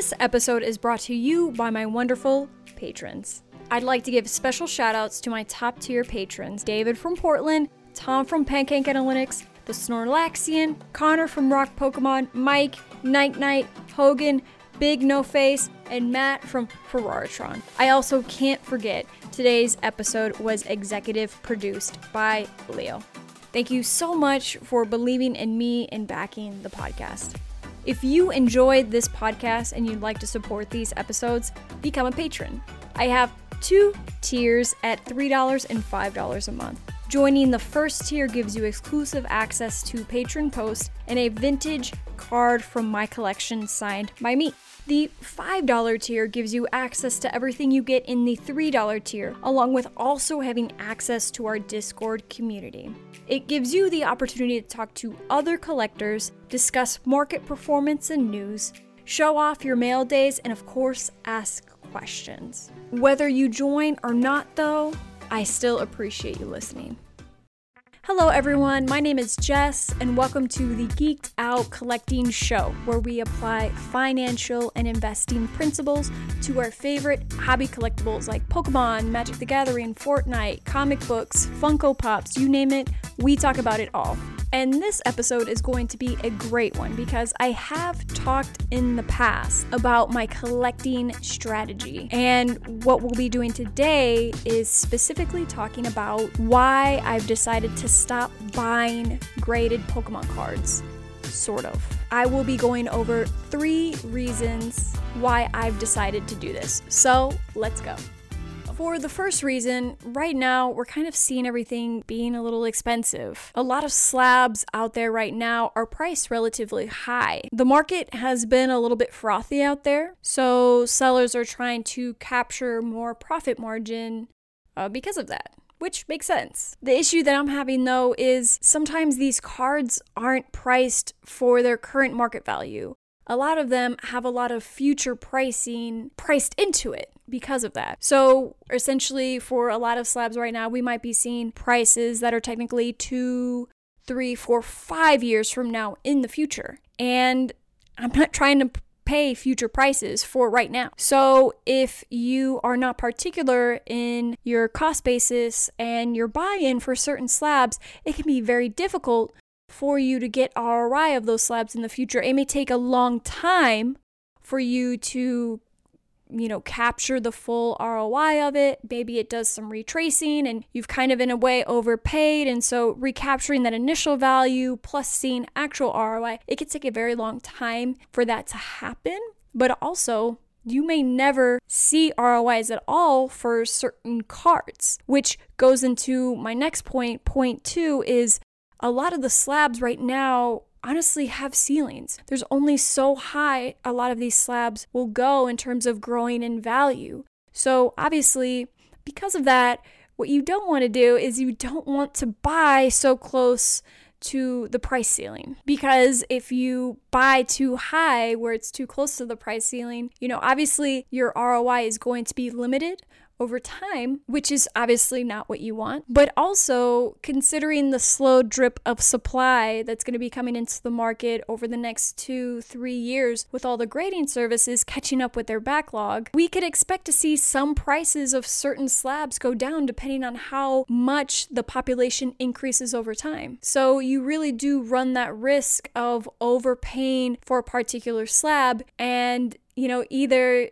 This episode is brought to you by my wonderful patrons. I'd like to give special shout outs to my top tier patrons David from Portland, Tom from Pancake Analytics, the Snorlaxian, Connor from Rock Pokemon, Mike, Night Knight, Hogan, Big No Face, and Matt from Ferraritron. I also can't forget today's episode was executive produced by Leo. Thank you so much for believing in me and backing the podcast. If you enjoyed this podcast and you'd like to support these episodes, become a patron. I have two tiers at $3 and $5 a month. Joining the first tier gives you exclusive access to patron posts and a vintage card from my collection signed by me. The $5 tier gives you access to everything you get in the $3 tier, along with also having access to our Discord community. It gives you the opportunity to talk to other collectors, discuss market performance and news, show off your mail days, and of course, ask questions. Whether you join or not, though, I still appreciate you listening. Hello, everyone. My name is Jess, and welcome to the Geeked Out Collecting Show, where we apply financial and investing principles to our favorite hobby collectibles like Pokemon, Magic the Gathering, Fortnite, comic books, Funko Pops you name it, we talk about it all. And this episode is going to be a great one because I have talked in the past about my collecting strategy. And what we'll be doing today is specifically talking about why I've decided to stop buying graded Pokemon cards. Sort of. I will be going over three reasons why I've decided to do this. So let's go. For the first reason, right now we're kind of seeing everything being a little expensive. A lot of slabs out there right now are priced relatively high. The market has been a little bit frothy out there, so sellers are trying to capture more profit margin uh, because of that which makes sense. The issue that I'm having though is sometimes these cards aren't priced for their current market value. A lot of them have a lot of future pricing priced into it because of that. So essentially, for a lot of slabs right now, we might be seeing prices that are technically two, three, four, five years from now in the future. And I'm not trying to pay future prices for right now. So if you are not particular in your cost basis and your buy in for certain slabs, it can be very difficult for you to get ROI of those slabs in the future. It may take a long time for you to you know, capture the full ROI of it. Maybe it does some retracing and you've kind of in a way overpaid. And so recapturing that initial value plus seeing actual ROI, it could take a very long time for that to happen. But also, you may never see ROIs at all for certain cards, which goes into my next point. Point two is a lot of the slabs right now honestly have ceilings. There's only so high a lot of these slabs will go in terms of growing in value. So, obviously, because of that, what you don't want to do is you don't want to buy so close to the price ceiling because if you buy too high where it's too close to the price ceiling, you know, obviously your ROI is going to be limited over time, which is obviously not what you want. But also, considering the slow drip of supply that's going to be coming into the market over the next two, three years, with all the grading services catching up with their backlog, we could expect to see some prices of certain slabs go down depending on how much the population increases over time. So, you really do run that risk of overpaying for a particular slab and you know, either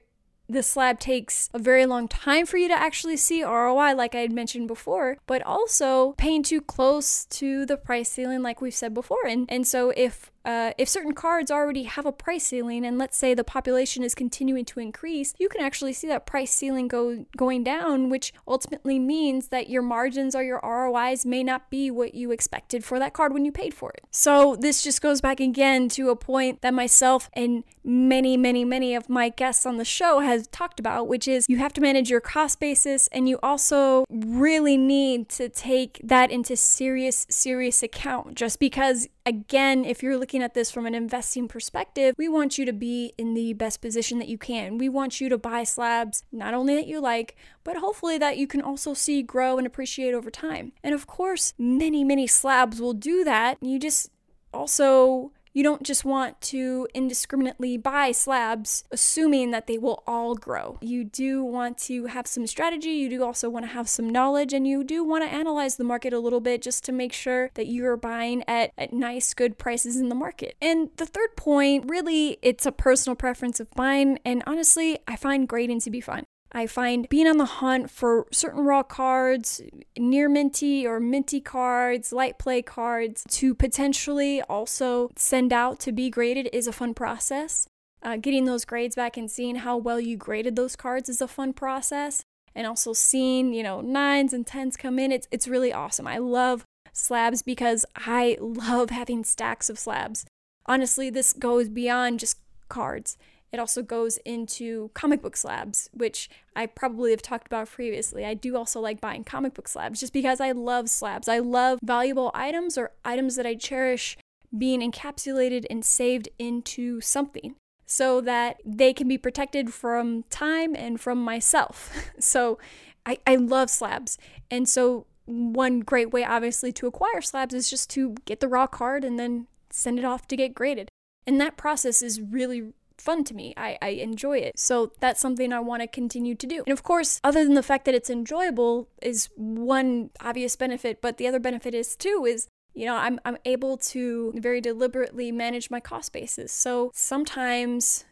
the slab takes a very long time for you to actually see ROI, like I had mentioned before, but also paying too close to the price ceiling, like we've said before. And, and so if uh, if certain cards already have a price ceiling and let's say the population is continuing to increase, you can actually see that price ceiling go going down, which ultimately means that your margins or your ROIs may not be what you expected for that card when you paid for it. So this just goes back again to a point that myself and many, many, many of my guests on the show has talked about, which is you have to manage your cost basis and you also really need to take that into serious, serious account just because again, if you're looking at this from an investing perspective, we want you to be in the best position that you can. We want you to buy slabs, not only that you like, but hopefully that you can also see grow and appreciate over time. And of course, many, many slabs will do that. You just also you don't just want to indiscriminately buy slabs assuming that they will all grow. You do want to have some strategy, you do also want to have some knowledge, and you do want to analyze the market a little bit just to make sure that you are buying at, at nice, good prices in the market. And the third point, really, it's a personal preference of mine, and honestly, I find grading to be fun. I find being on the hunt for certain raw cards, near minty or minty cards, light play cards to potentially also send out to be graded is a fun process. Uh, getting those grades back and seeing how well you graded those cards is a fun process. And also seeing, you know, nines and tens come in, it's, it's really awesome. I love slabs because I love having stacks of slabs. Honestly, this goes beyond just cards. It also goes into comic book slabs, which I probably have talked about previously. I do also like buying comic book slabs just because I love slabs. I love valuable items or items that I cherish being encapsulated and saved into something so that they can be protected from time and from myself. so I, I love slabs. And so one great way obviously to acquire slabs is just to get the raw card and then send it off to get graded. And that process is really fun to me. I, I enjoy it. So that's something I want to continue to do. And of course, other than the fact that it's enjoyable is one obvious benefit, but the other benefit is too is you know, I'm, I'm able to very deliberately manage my cost basis. So sometimes,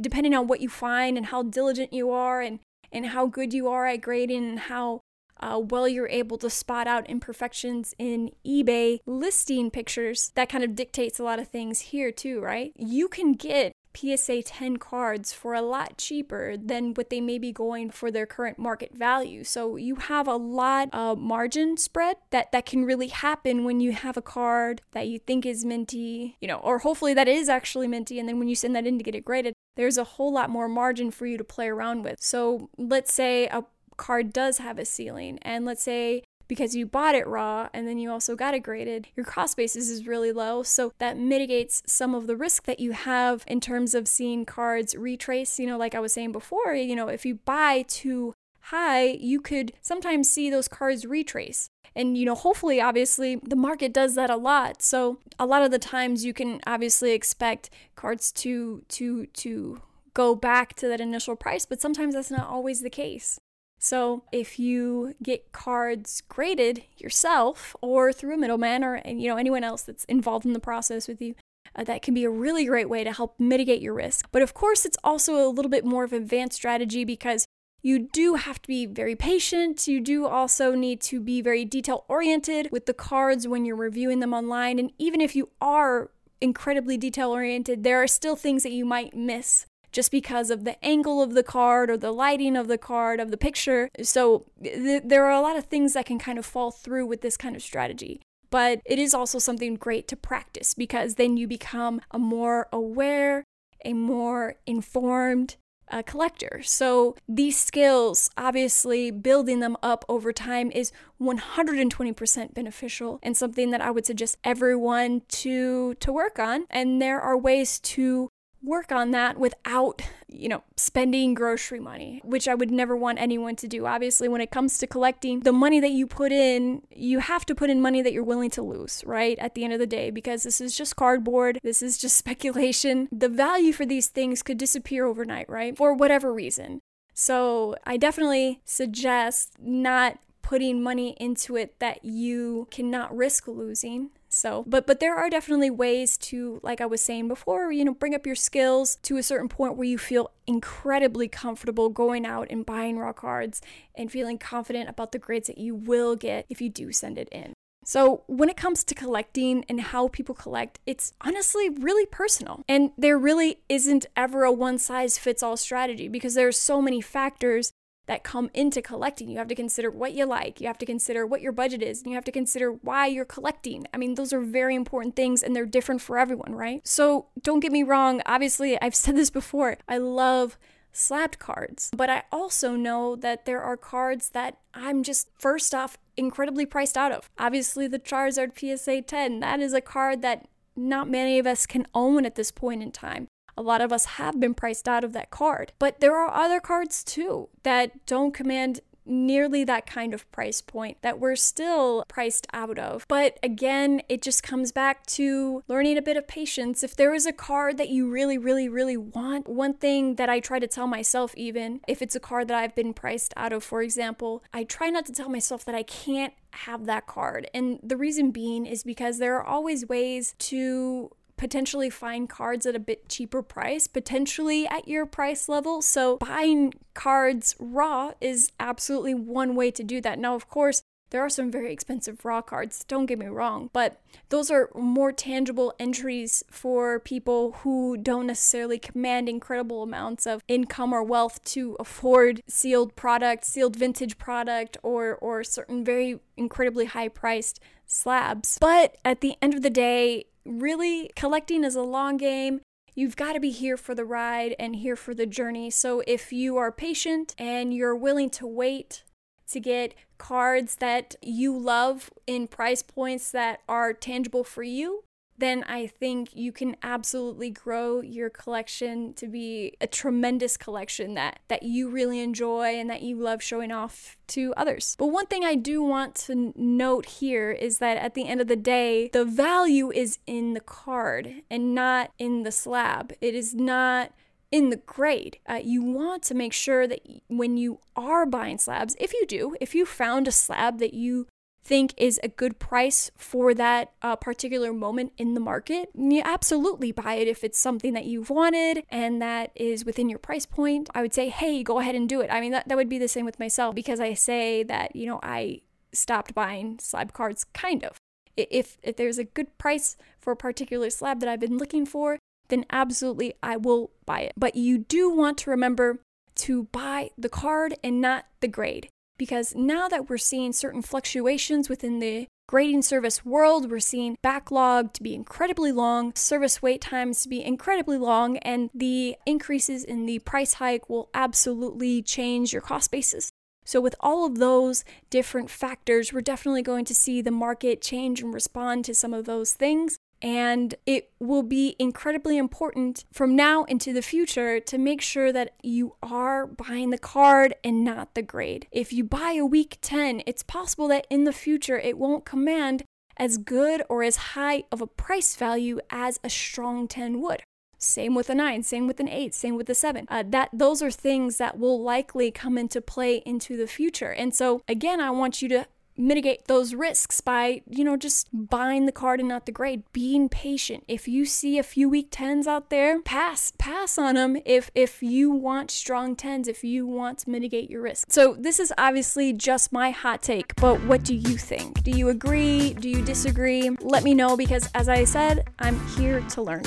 depending on what you find and how diligent you are and, and how good you are at grading and how uh, well you're able to spot out imperfections in eBay listing pictures, that kind of dictates a lot of things here too, right? You can get PSA 10 cards for a lot cheaper than what they may be going for their current market value. So you have a lot of margin spread that that can really happen when you have a card that you think is minty, you know, or hopefully that is actually minty and then when you send that in to get it graded, there's a whole lot more margin for you to play around with. So let's say a card does have a ceiling and let's say because you bought it raw and then you also got it graded, your cost basis is really low. So that mitigates some of the risk that you have in terms of seeing cards retrace. You know, like I was saying before, you know, if you buy too high, you could sometimes see those cards retrace. And, you know, hopefully, obviously, the market does that a lot. So a lot of the times you can obviously expect cards to, to, to, go back to that initial price, but sometimes that's not always the case. So if you get cards graded yourself or through a middleman or you know anyone else that's involved in the process with you, uh, that can be a really great way to help mitigate your risk. But of course, it's also a little bit more of an advanced strategy because you do have to be very patient. You do also need to be very detail oriented with the cards when you're reviewing them online. And even if you are incredibly detail oriented, there are still things that you might miss just because of the angle of the card or the lighting of the card of the picture. So th- there are a lot of things that can kind of fall through with this kind of strategy. But it is also something great to practice because then you become a more aware, a more informed uh, collector. So these skills, obviously, building them up over time is 120% beneficial and something that I would suggest everyone to to work on. And there are ways to work on that without, you know, spending grocery money, which I would never want anyone to do. Obviously, when it comes to collecting, the money that you put in, you have to put in money that you're willing to lose, right? At the end of the day, because this is just cardboard, this is just speculation. The value for these things could disappear overnight, right? For whatever reason. So, I definitely suggest not putting money into it that you cannot risk losing so, but but there are definitely ways to like I was saying before, you know, bring up your skills to a certain point where you feel incredibly comfortable going out and buying raw cards and feeling confident about the grades that you will get if you do send it in. So, when it comes to collecting and how people collect, it's honestly really personal. And there really isn't ever a one size fits all strategy because there are so many factors that come into collecting. You have to consider what you like, you have to consider what your budget is, and you have to consider why you're collecting. I mean, those are very important things and they're different for everyone, right? So don't get me wrong, obviously, I've said this before. I love slabbed cards, but I also know that there are cards that I'm just first off incredibly priced out of. Obviously, the Charizard PSA 10, that is a card that not many of us can own at this point in time a lot of us have been priced out of that card. But there are other cards too that don't command nearly that kind of price point that we're still priced out of. But again, it just comes back to learning a bit of patience. If there is a card that you really, really, really want, one thing that I try to tell myself, even if it's a card that I've been priced out of, for example, I try not to tell myself that I can't have that card. And the reason being is because there are always ways to potentially find cards at a bit cheaper price, potentially at your price level. So buying cards raw is absolutely one way to do that. Now, of course, there are some very expensive raw cards, don't get me wrong, but those are more tangible entries for people who don't necessarily command incredible amounts of income or wealth to afford sealed product, sealed vintage product, or, or certain very incredibly high priced slabs. But at the end of the day, really, collecting is a long game. You've got to be here for the ride and here for the journey. So if you are patient and you're willing to wait to get cards that you love in price points that are tangible for you, then I think you can absolutely grow your collection to be a tremendous collection that that you really enjoy and that you love showing off to others. But one thing I do want to note here is that at the end of the day, the value is in the card and not in the slab. It is not in the grade. Uh, you want to make sure that when you are buying slabs, if you do, if you found a slab that you think is a good price for that uh, particular moment in the market, you absolutely buy it if it's something that you've wanted and that is within your price point. I would say, hey, go ahead and do it. I mean, that, that would be the same with myself because I say that, you know, I stopped buying slab cards kind of. If, if there's a good price for a particular slab that I've been looking for, then absolutely I will buy it. But you do want to remember to buy the card and not the grade because now that we're seeing certain fluctuations within the grading service world, we're seeing backlog to be incredibly long, service wait times to be incredibly long, and the increases in the price hike will absolutely change your cost basis. So, with all of those different factors, we're definitely going to see the market change and respond to some of those things. And it will be incredibly important from now into the future to make sure that you are buying the card and not the grade. If you buy a weak 10, it's possible that in the future it won't command as good or as high of a price value as a strong 10 would. Same with a 9, same with an 8, same with a 7. Uh, that those are things that will likely come into play into the future. And so again, I want you to mitigate those risks by, you know, just buying the card and not the grade, being patient. If you see a few weak 10s out there, pass, pass on them if if you want strong 10s, if you want to mitigate your risk. So, this is obviously just my hot take, but what do you think? Do you agree? Do you disagree? Let me know because as I said, I'm here to learn.